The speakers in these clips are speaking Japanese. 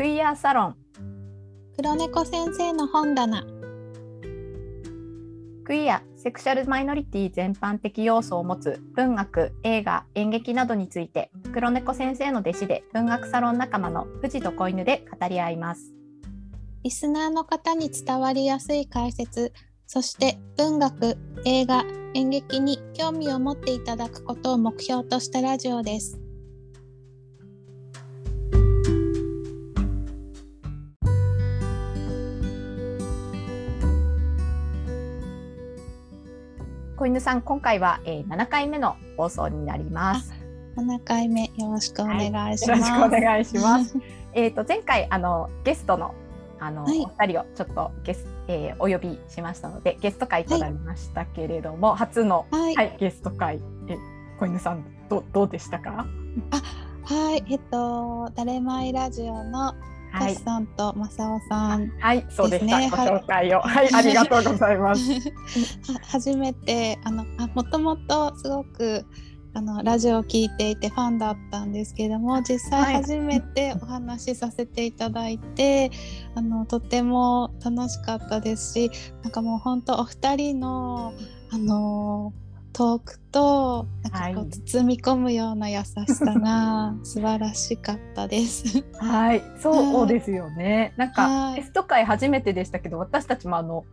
クイアサロン。黒猫先生の本棚。クイアセクシャルマイノリティ全般的要素を持つ文学映画演劇などについて黒猫先生の弟子で文学サロン仲間の藤と子犬で語り合います。リスナーの方に伝わりやすい解説そして文学映画演劇に興味を持っていただくことを目標としたラジオです子犬さん今回は、えー、7回目の放送になります。7回目よろしくお願いします、はい、よろしくお願いします。えっと前回あのゲストのあの、はい、お二人をちょっとゲス、えー、お呼びしましたのでゲスト会となりましたけれども、はい、初の、はい、はい、ゲスト会。え子犬さんどどうでしたか？あはい。えっと「だれまいラジオ」のはい、さんと正雄さん、ね、はい、そうでした。ご紹介を、はい、ありがとうございます。初めて、あの、あ、もともとすごく。あのラジオを聞いていてファンだったんですけども実際初めてお話しさせていただいて、はい、あのとても楽しかったですしなんかもう本当お二人のあのトークとなんかこう包み込むような優しさが 素晴らしかったです。はい、そうですよね。なんかテスト会初めてでしたけど、私たちもあの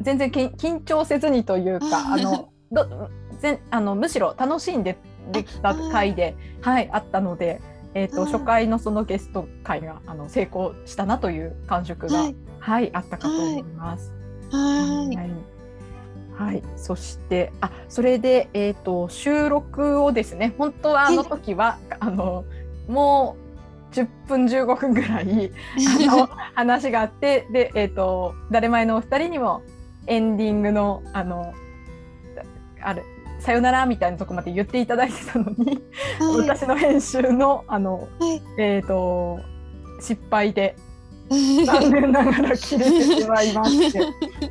全然緊張せずにというか、あのど全あのむしろ楽しんでできた回で、はい、あったので。えーと、初回のそのゲスト会があの成功したなという感触が、はい、はい、あったかと思います。はい、はいはい、そしてあそれで、えーと、収録をですね本当はあの時は、あのもう10分15分ぐらい あの話があってで、えーと、誰前のお二人にもエンディングのあのあるさよならみたいなとこまで言っていただいてたのに、はい、私の編集のあの、はい、えーと失敗で 残念ながら切れてしまいまして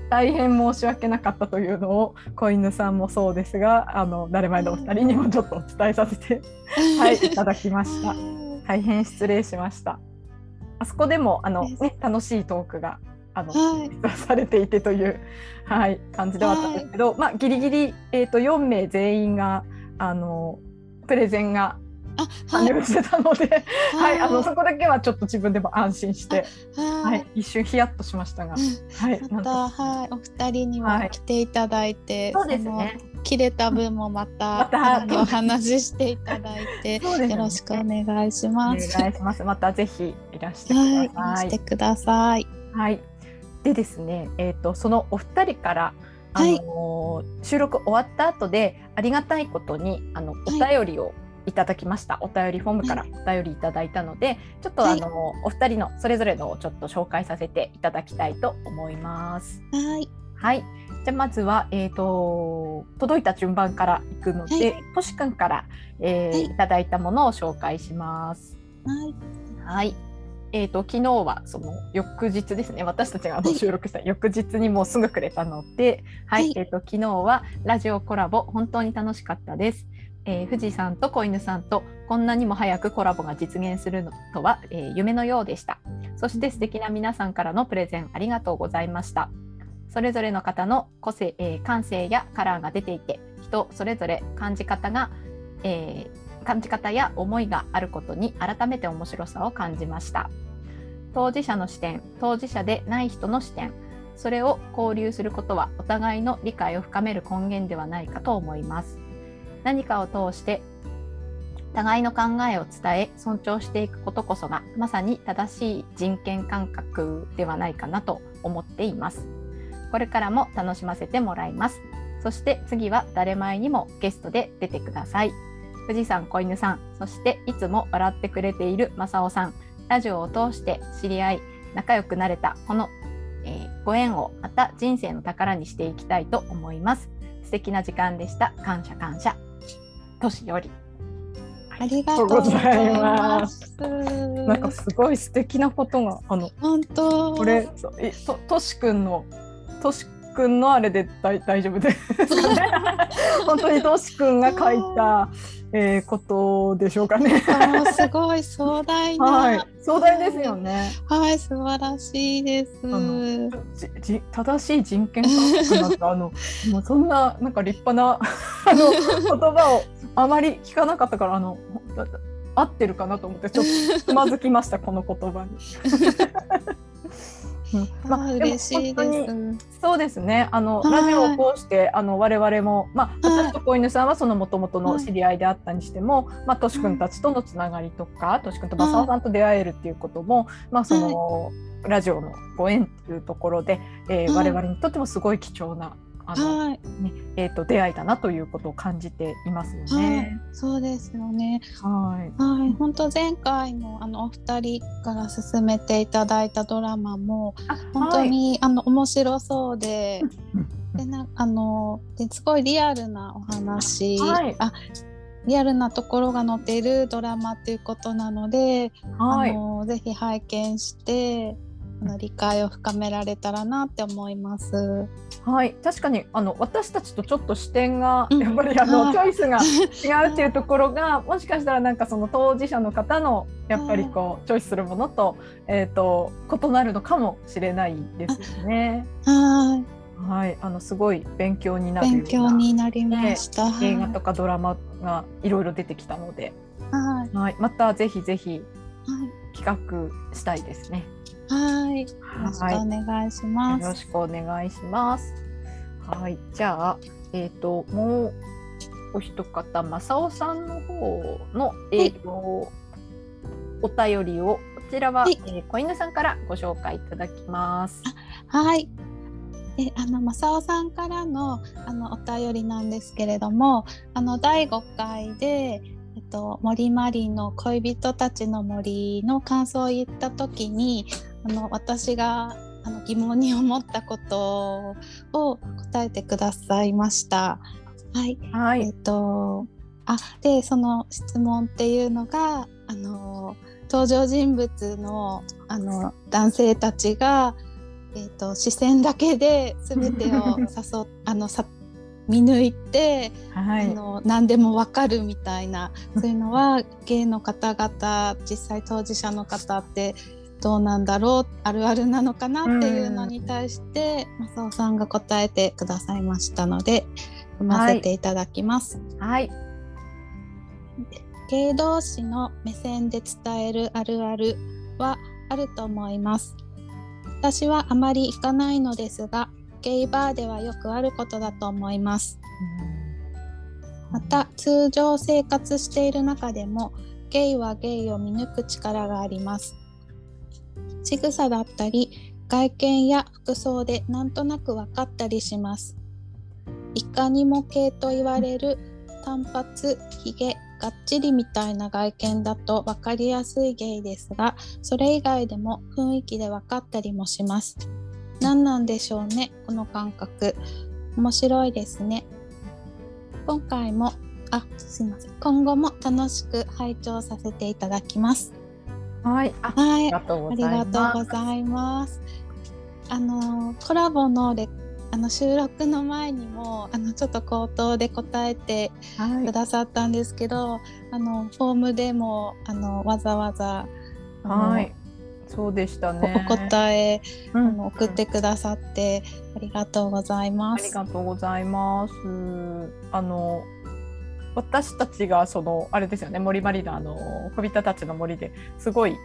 大変申し訳なかったというのを子犬さんもそうですがあの誰前のお二人にもちょっとお伝えさせて、はい、いただきました。大変失礼しました。あそこでもあの、ね、楽しいトークがあの、はい、されていてという、はい、感じではあったんですけど、はい、まあ、ギリギリ、えーと、と4名全員があのプレゼンが羽生してたので、はい、あのそこだけはちょっと自分でも安心して、はい、一瞬ヒヤッとしましたが、はい、またはい。お二人にも来ていただいて、そうですね。切れた分もまた、またお話ししていただいて、よろしくお願いします。お願いします。またぜひいらしてください。してください。はい。でですね、えっ、とそのお二人からあの、収録終わった後でありがたいことにあのお便りをいただきましたお便りフォームからお便りいただいたので、はい、ちょっとあの、はい、お二人のそれぞれのをちょっと紹介させていただきたいと思います。はい。はい。じゃまずはえっ、ー、と届いた順番からいくので、はい、としくんから、えー、はい、いただいたものを紹介します。はい。はい。えーと、昨日はその翌日ですね私たちが収録した翌日にもうすぐくれたので、はい、はい、えーと昨日はラジオコラボ本当に楽しかったです。えー、富士山と子犬さんとこんなにも早くコラボが実現するのとは、えー、夢のようでした。そして素敵な皆さんからのプレゼンありがとうございました。それぞれの方の個性、えー、感性やカラーが出ていて人それぞれ感じ方が、えー、感じ方や思いがあることに改めて面白さを感じました。当事者の視点当事者でない人の視点それを交流することはお互いの理解を深める根源ではないかと思います。何かを通して互いの考えを伝え尊重していくことこそがまさに正しい人権感覚ではないかなと思っています。これからも楽しませてもらいます。そして次は誰前にもゲストで出てください。富士山子犬さん、そしていつも笑ってくれている正雄さん、ラジオを通して知り合い、仲良くなれたこの、えー、ご縁をまた人生の宝にしていきたいと思います。素敵な時間でした。感謝感謝。年より。ありがとうございます。なんかすごい素敵なことがあの本当これえととしくんのとしくんのあれで大大丈夫です。本当にとしくんが書いた、えー、ことでしょうかね。あすごい壮大な、はい、壮大ですよね。はい、素晴らしいです。じじ正しい人権感覚なんか あのもうそんななんか立派な あの言葉をあまり聞かなかったからあの合ってるかなと思ってちょっとつまずきましたこの言葉に。まあ、嬉しいです。そうですね。あの、ラジオを通して、あの、我々も、まあ、私と子犬さんは、その元々の知り合いであったにしても。まあ、とし君たちとのつながりとか、とし君と正雄さんと出会えるっていうことも、まあ、その。ラジオのご縁っていうところで、えー、我々にとってもすごい貴重なあの、はい、ねえーと、出会いだなということを感じていますよね。はい、そうですよね。はい、はい、本当前回のあのお二人から進めていただいたドラマも本当に、はい、あの面白そうで。でなあのですごいリアルなお話、はい、あリアルなところが載っているドラマっていうことなので、はい、あのぜひ拝見してあの理解を深められたらなって思います。はい、確かにあの私たちとちょっと視点がやっぱりあの、うん、チョイスが 違うっていうところがもしかしたらなんかその当事者の方のやっぱりこうチョイスするものとえっ、ー、と異なるのかもしれないですよね。はい。はい、あのすごい勉強になる勉強になりました、映画とかドラマがいろいろ出てきたので、はい、はい、またぜひぜひ企画したいですね。はい。よろしくお願いします。よろしくお願いします。はい。じゃあ、えっ、ー、と、もうお一方、正雄さんの方の、えーと、はい、お便りを、こちらは、はい、えー、小犬さんからご紹介いただきます。はい。えあの正雄さんからのあのお便りなんですけれどもあの第5回で、えっと、森マリンの恋人たちの森の感想を言った時にあの私があの疑問に思ったことを答えてくださいました。はい。はい、えっ、とあでその質問っていうのがあの登場人物のあの男性たちが、えーと、視線だけで全てを誘 あのさ見抜いて、はい、あの何でも分かるみたいなそういうのは芸の方々実際当事者の方ってどうなんだろうあるあるなのかなっていうのに対して、マサさんが答えてくださいましたので読ませていただきます。はい、芸同士の目線で伝えるあるあるはあると思います。私はあまり行かないのですが、ゲイバーではよくあることだと思います。また通常生活している中でもゲイはゲイを見抜く力があります。仕草だったり外見や服装でなんとなく分かったりします。いかにも系と言われる単発、ひげ、がっちりみたいな外見だと分かりやすいゲイですが、それ以外でも雰囲気で分かったりもします。何なんでしょうね、この感覚。面白いですね。今回も、あ、すいません。今後も楽しく拝聴させていただきます。はい、はい、ありがとうございます。あのコラボのレあの収録の前にもあのちょっと口頭で答えてくださったんですけど、はい、あのフォームでもあのわざわざはいそうでしたねお答え、うん、あの送ってくださってありがとうございます。ありがとうございます。あの私たちがそのあれですよね森マリナの小人たちの森ですごい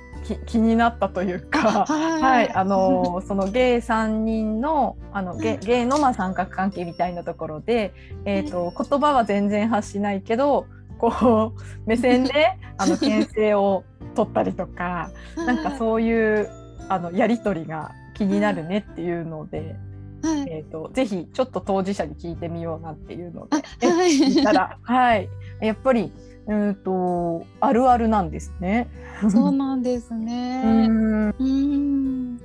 気になったというか、はい、はい、あの そのゲイ3人のあのゲゲイのまあ三角関係みたいなところで、えーと、言葉は全然発しないけどこう 目線であの牽制を取ったりとかなんかそういうあのやり取りが気になるねっていうので。はい、えっ、ー、とぜひちょっと当事者に聞いてみようなっていうので、はい、聞いたら、はい、やっぱりうんとあるあるなんですね。そうなんですね。うん。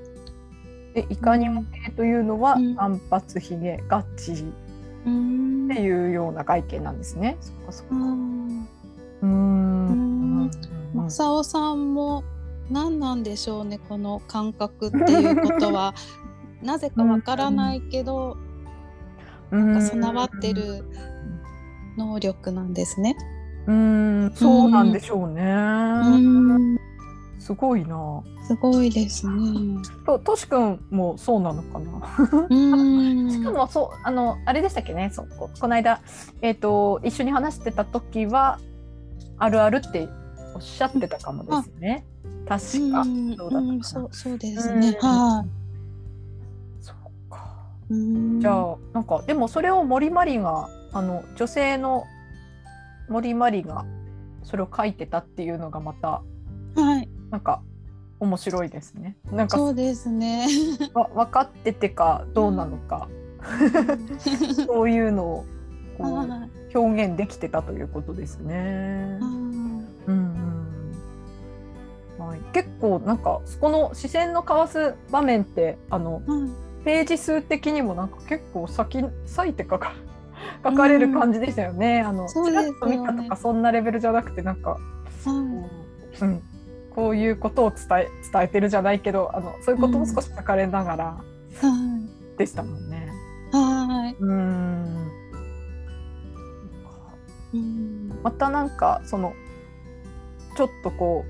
でいかにも系というのは、単発ひげがっちりっていうような外見なんですね。そっかそっか。うん。正雄さんも何なんでしょうねこの感覚っていうことは なぜかわからないけど、なんか備わってる能力なんですね。うんそうなんでしょうね。うんすごいな。すごいですね。ととしくんもそうなのかな？うん しかもそうあのあれでしたっけね？そうここの間えっ、と一緒に話してた時はあるあるっておっしゃってたかもですね。確かうんそうだったそうそうですね。うんは。い。うんじゃあなんかでもそれを森マリがあの女性の森マリがそれを書いてたっていうのがまたはい。なんか面白いですね。なんかそうですね。わ分かっててかどうなのか、そういうのをこうは表現できてたということですね。いうんうんはい、結構なんかそこの視線の交わす場面ってあのうんページ数的にもなんか結構先割いて書か 書かれる感じでしたよね。あのちそうですよね。らっと見たとかそんなレベルじゃなくてなんか、はいうん、こういうことを伝え伝えてるじゃないけどあのそういうことも少し書かれながらはでしたもんね。うん。またなんかそのちょっとこ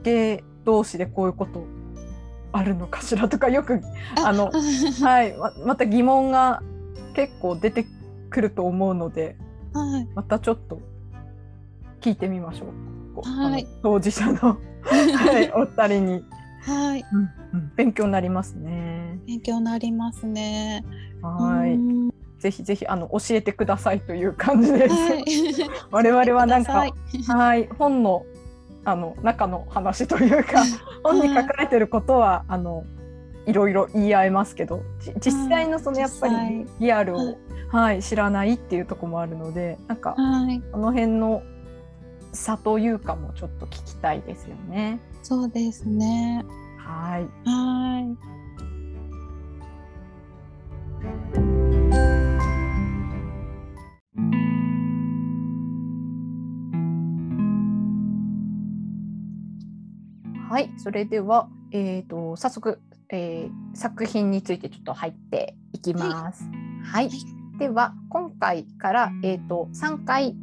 う芸同士でこういうことあるのかしらとかよくあのはいままた疑問が結構出てくると思うのではい。またちょっと聞いてみましょう。はい当事者の、はい、お二人に、はい。うんうん勉強になりますね。勉強になりますね。はい、うんぜひぜひあの教えてくださいという感じです。はい。我々はなんかはい、本のあの中の話というか 本に書かれてることはあのいろいろ言い合えますけどじ実際のそのやっぱりリアルを、はいはい、知らないっていうところもあるのでなんかはい。この辺の差というかもちょっと聞きたいですよね。そうですね。はいはい。はい、それでは、えー、と早速、えー作品についてちょっと入っていきます。はい、では今回から、えー、と3回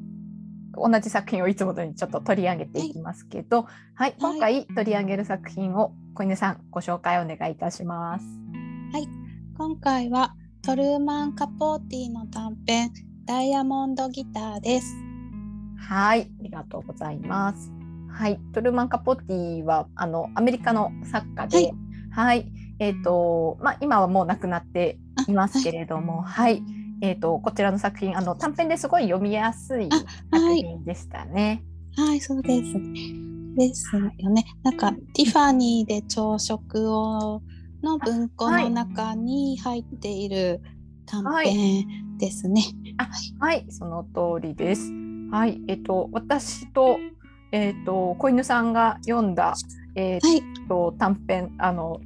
同じ作品をいつものようにちょっと取り上げていきますけど、はい、今回取り上げる作品を小犬さんご紹介お願いいたします。今回はトルーマン・カポーティの短編ダイヤモンドギターです。はい、ありがとうございます。はい、トルーマン・カポティはあのアメリカの作家で、ははい。い、えっ、とまあ今はもう亡くなっていますけれども、はい、えっ、とこちらの作品あの短編ですごい読みやすいあ作はい。品でしたね。はい、そうです。ね。ですよね。なんかティファニーで朝食をの文庫の中に入っている短編ですね。はい、その通りです。はい、えっ、と私とえっ、と子犬さんが読んだえっ、はい、と短編あの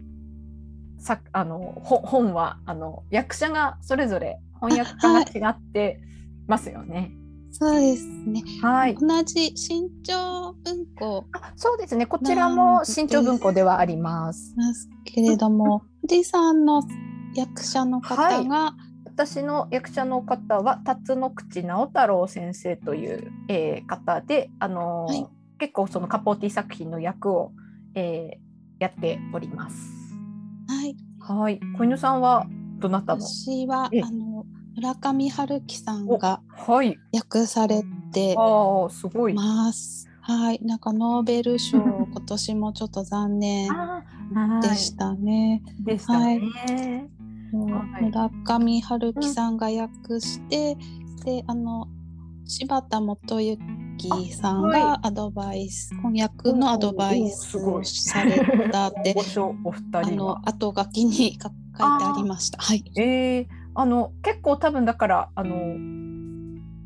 さあのほ本はあの役者がそれぞれ翻訳家が違ってますよね。そうですね。はい。同じ新潮文庫あそうですね。こちらも新潮文庫ではあります。ですけれども、富士山の役者の方が、私の役者の方は辰野口直太郎先生という、えー方で、あのーはい結構そのカポーティ作品の役を、えーやっております。はい、はい。小犬さんはどなたの？私はええあの村上春樹さんがはい。訳されてああすごい。ます。はい、なんかノーベル賞 今年もちょっと残念でしたね。でしたね。はい村上春樹さんが訳して、であの柴田元幸さんがアドバイス、翻訳のアドバイスをされたってお二あ人がの。後書きに書書いてありました。はい。えー、あの結構多分だからあの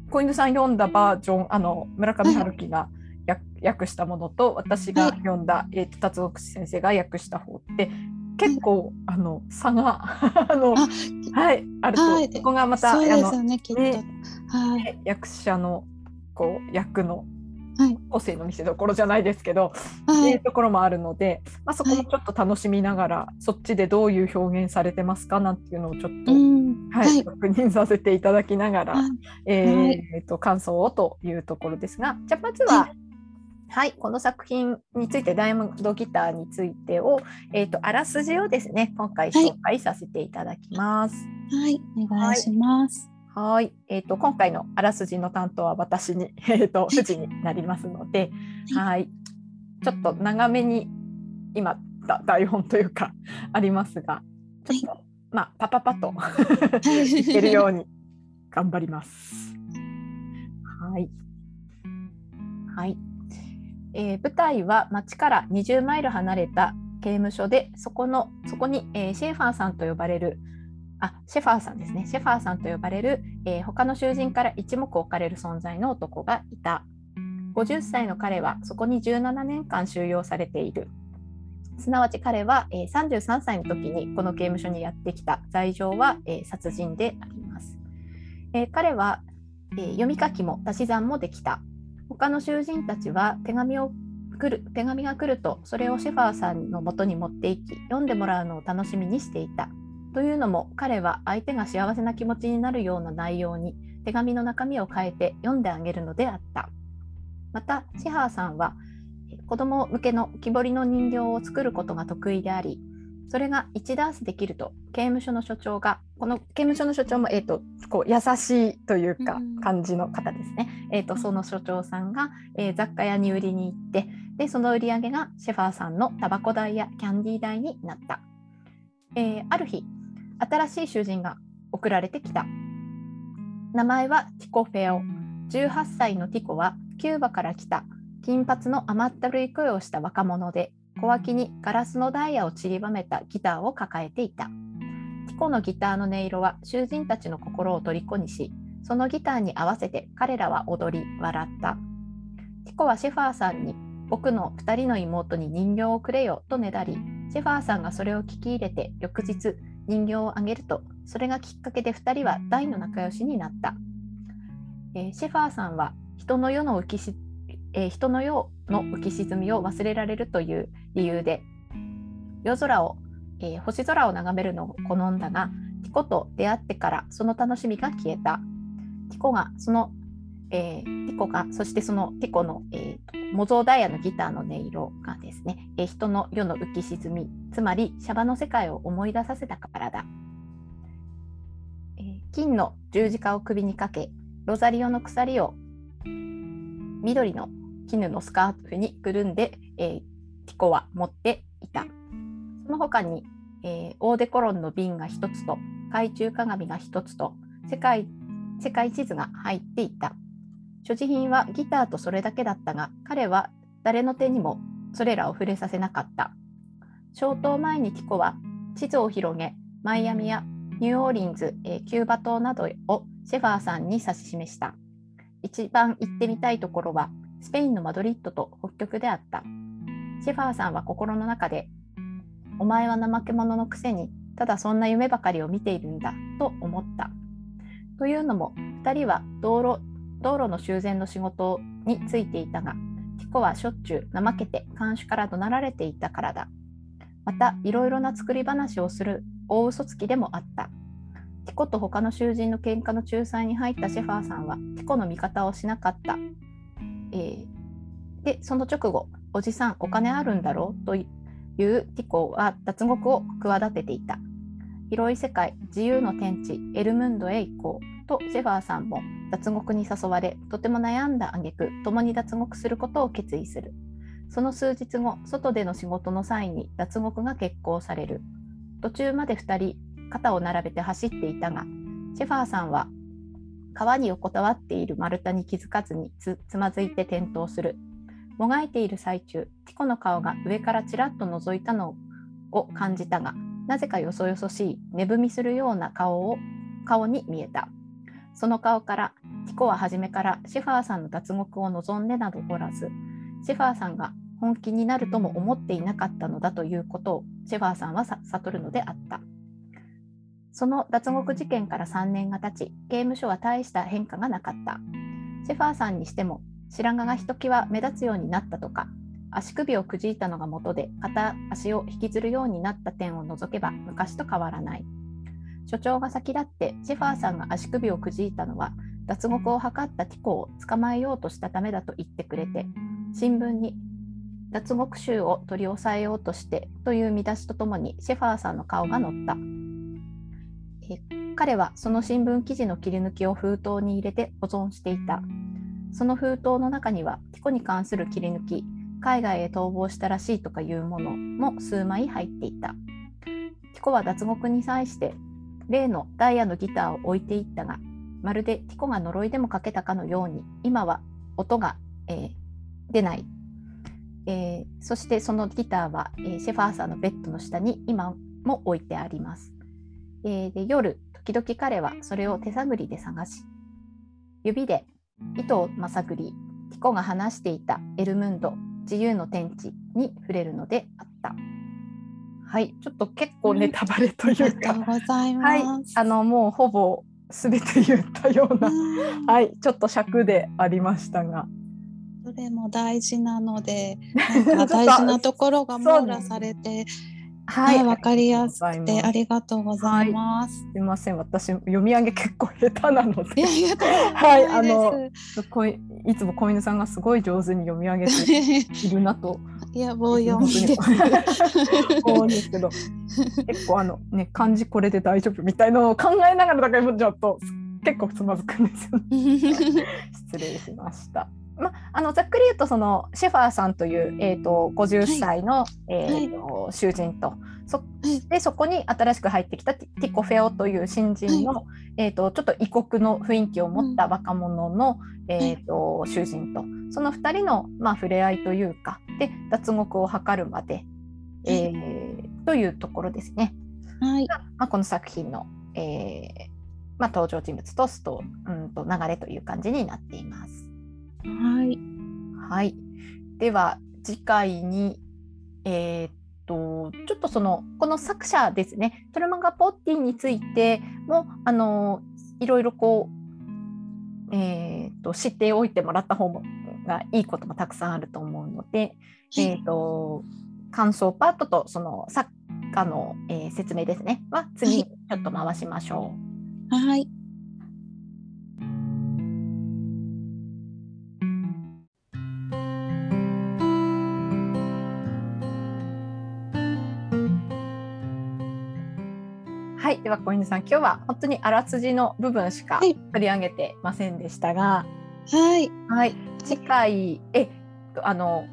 小犬さん読んだバージョンあの村上春樹がや訳したものと私がはい読んだ、えーと辰野口先生が訳した方って結構、あの差があのあはいあると、はいそこがまたそうであのすよね、きっと。ねはい。役者のこう役の個性の見せ所じゃないですけど、はい、っていうところもあるので、まあ、そこもちょっと楽しみながら、はい、そっちでどういう表現されてますかなんていうのをちょっと、はい、確認させていただきながら、えーと感想をというところですがじゃあまずは、はい、この作品について、ダイヤモンドギターについてを、えっ、ー、と、あらすじをですね、今回紹介させていただきます。はい、お願い。します。はい、えっ、ー、と、今回のあらすじの担当は私に、えっ、ー、と、富士になりますので、はい、ちょっと長めに、今、台本というか、ありますが、ちょっと、まあ、パパパといけるように頑張ります。はい。はい。えー、舞台は町から20マイル離れた刑務所でそこのそこに、えー、シェーファーさんと呼ばれるあシェファーさんですね。シェファーさんと呼ばれる、えー、他の囚人から一目置かれる存在の男がいた。50歳の彼はそこに17年間収容されている。すなわち彼は、えー、33歳の時にこの刑務所にやってきた。罪状は、えー、殺人であります、えー、彼は、えー、読み書きも足し算もできた。他の囚人たちは手紙を来る手紙が来るとそれをシェファーさんのもとに持っていき読んでもらうのを楽しみにしていた。というのも彼は相手が幸せな気持ちになるような内容に手紙の中身を変えて読んであげるのであった。またシェファーさんは子供向けの木彫りの人形を作ることが得意でありそれが1ダースできると刑務所の所長がこの刑務所の所長も、えーと、こう優しいというか感じの方ですね、えーと、その所長さんが、えー、雑貨屋に売りに行ってでその売り上げがシェファーさんのタバコ代やキャンディー代になった、えー、ある日新しい囚人が送られてきた名前はティコ・フェオ18歳のティコはキューバから来た金髪の甘ったるい声をした若者で小脇にガラスのダイヤを散りばめたギターを抱えていた。ティコのギターの音色は囚人たちの心を虜にし、そのギターに合わせて彼らは踊り、笑った。ティコはシェファーさんに、僕の2人の妹に人形をくれよとねだり、シェファーさんがそれを聞き入れて、翌日、人形をあげると、それがきっかけで2人は大の仲良しになった。えー、シェファーさんは人の世の浮きしえー、人の世の浮き沈みを忘れられるという理由で夜空を、えー、星空を眺めるのを好んだがティコと出会ってからその楽しみが消えたティコがその、えー、ティコがそしてそのティコの、えー、模造ダイヤのギターの音色がですね、えー、人の世の浮き沈みつまりシャバの世界を思い出させたからだ、えー、金の十字架を首にかけロザリオの鎖を緑の絹のスカーフにくるんで、えー、ティコは持っていた。その他に、えー、オーデコロンの瓶が1つと懐中鏡が1つと世界世界地図が入っていた。所持品はギターとそれだけだったが彼は誰の手にもそれらを触れさせなかった。消灯前にティコは地図を広げマイアミやニューオーリンズ、えー、キューバ島などをシェファーさんに指し示した。一番行ってみたいところはスペインのマドリッドと北極であった。シェファーさんは心の中で、お前は怠け者のくせに、ただそんな夢ばかりを見ているんだと思った。というのも、2人は道路道路の修繕の仕事についていたが、ティコはしょっちゅう怠けて看守から怒鳴られていたからだ。また、いろいろな作り話をする大嘘つきでもあった。ティコと他の囚人の喧嘩の仲裁に入ったシェファーさんはティコの味方をしなかった。えー、でその直後おじさんお金あるんだろう？というティコは脱獄を企てていた広い世界自由の天地エルムンドへ行こうとシェファーさんも脱獄に誘われとても悩んだ挙句共に脱獄することを決意するその数日後外での仕事の際に脱獄が決行される途中まで2人肩を並べて走っていたがシェファーさんは川に横たわっている丸太に気づかずにつまずいて転倒する。もがいている最中、ティコの顔が上からちらっと覗いたのを感じたが、なぜかよそよそしい、寝踏みするような顔を顔に見えた。その顔から、ティコは初めからシファーさんの脱獄を望んでなどおらず、シファーさんが本気になるとも思っていなかったのだということをシェファーさんは悟るのであった。その脱獄事件から3年が経ち、刑務所は大した変化がなかった。シェファーさんにしても、白髪がひときわ目立つようになったとか足首をくじいたのが元で片足を引きずるようになった点を除けば昔と変わらない所長が先立ってシェファーさんが足首をくじいたのは脱獄を図ったティコを捕まえようとしたためだと言ってくれて新聞に脱獄囚を取り押さえようとしてという見出しとともにシェファーさんの顔が載った。彼はその新聞記事の切り抜きを封筒に入れて保存していた。その封筒の中にはティコに関する切り抜き海外へ逃亡したらしいとかいうものも数枚入っていた。ティコは脱獄に際して例のダイヤのギターを置いていったがまるでティコが呪いでもかけたかのように今は音が、えー、出ない、えー、そしてそのギターは、えー、シェファーさんのベッドの下に今も置いてあります、えで夜時々彼はそれを手探りで探し指で糸をまさぐりティコが話していたエルムンド自由の天地に触れるのであった。はい、ちょっと結構ネタバレというか、はい、あのもうほぼすべて言ったような、はい、ちょっと尺でありましたが。それも大事なので、なんか 大事なところが網羅されて。はい、わ、かりやすくてありがとうございます。はい、すみません、私読み上げ結構下手なので。いやはい、あのこいいつも小犬さんがすごい上手に読み上げているなと。いや棒読みで思うんですけど、結構あのね漢字これで大丈夫みたいのを考えながらだからちょっと結構つまずくんですよ、ね。失礼しました。まあのざっくり言うとそのシェファーさんという、えーと、50歳の、はい、えーと、はい、囚人とそでそこに新しく入ってきたティコ・フェオという新人の、はい、えーと、ちょっと異国の雰囲気を持った若者の、うん、えーと囚人とその2人の、まあ、触れ合いというかで脱獄を図るまで、えー、というところですね。はい。まあ、この作品の、えーまあ、登場人物とストうんと流れという感じになっています。はい。はい。では次回に、えー、っとちょっとそのこの作者ですねトルマンガ・ポッティについてもあのいろいろこう、えー、っと知っておいてもらった方もがいいこともたくさんあると思うので、えー、っと感想パートとその作家の、えー、説明ですねは次にちょっと回しましょう。はいでは小犬さん、今日は本当にあらすじの部分しか取り上げてませんでしたが、はい、はい、次回えあの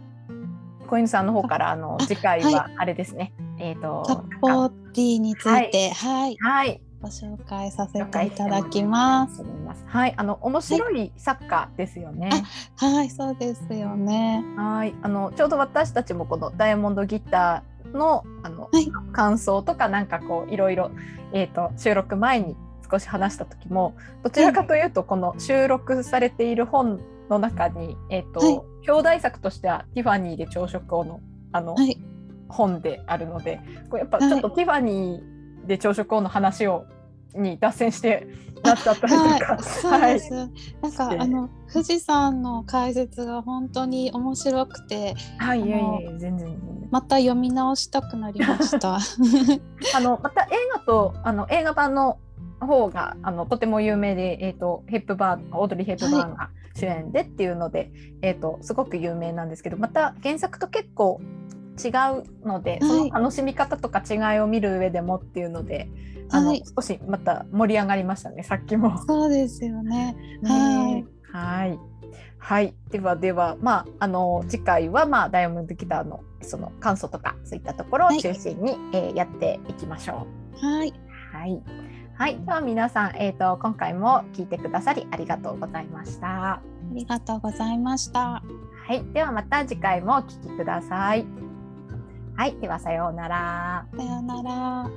小犬さんの方からあの次回はあれですね、はい、えっ、ー、とカッポーティーについて、はい、はい、ご紹介させていただきます。はい、あの面白い作家ですよね。はい、そうですよね。はい、あのちょうど私たちもこのダイヤモンドギターのあの、はい、感想とかなんかこういろいろ、えーと、収録前に少し話した時もどちらかというとこの収録されている本の中に、えーと、はい、兄弟作としてはティファニーで朝食をのあの、はい、本であるのでこうやっぱちょっとティファニーで朝食をの話をに脱線してなっちゃったりとか。そうです。はい、なんかあの富士山の解説が本当に面白くて、はい、いやいや全然また読み直したくなりました。あのまた映画とあの映画版の方があのとても有名で、えーと、ヘップバーンオードリー・ヘップバーンが主演でっていうので、はい、えーと、すごく有名なんですけどまた原作と結構違うので、その楽しみ方とか違いを見る上でもっていうので、あの、少しまた盛り上がりましたねさっきも。そうですよね。ねはい。はい、ではでは、まあ、あの次回は、まあ、ダイヤモンドギターのその感想とかそういったところを中心に、はい、えー、やっていきましょう。はい、はいはい、では皆さん、えーと、今回も聞いてくださりありがとうございました。ありがとうございました。はい、ではまた次回もお聞きください。はい、ではさようなら。さようなら。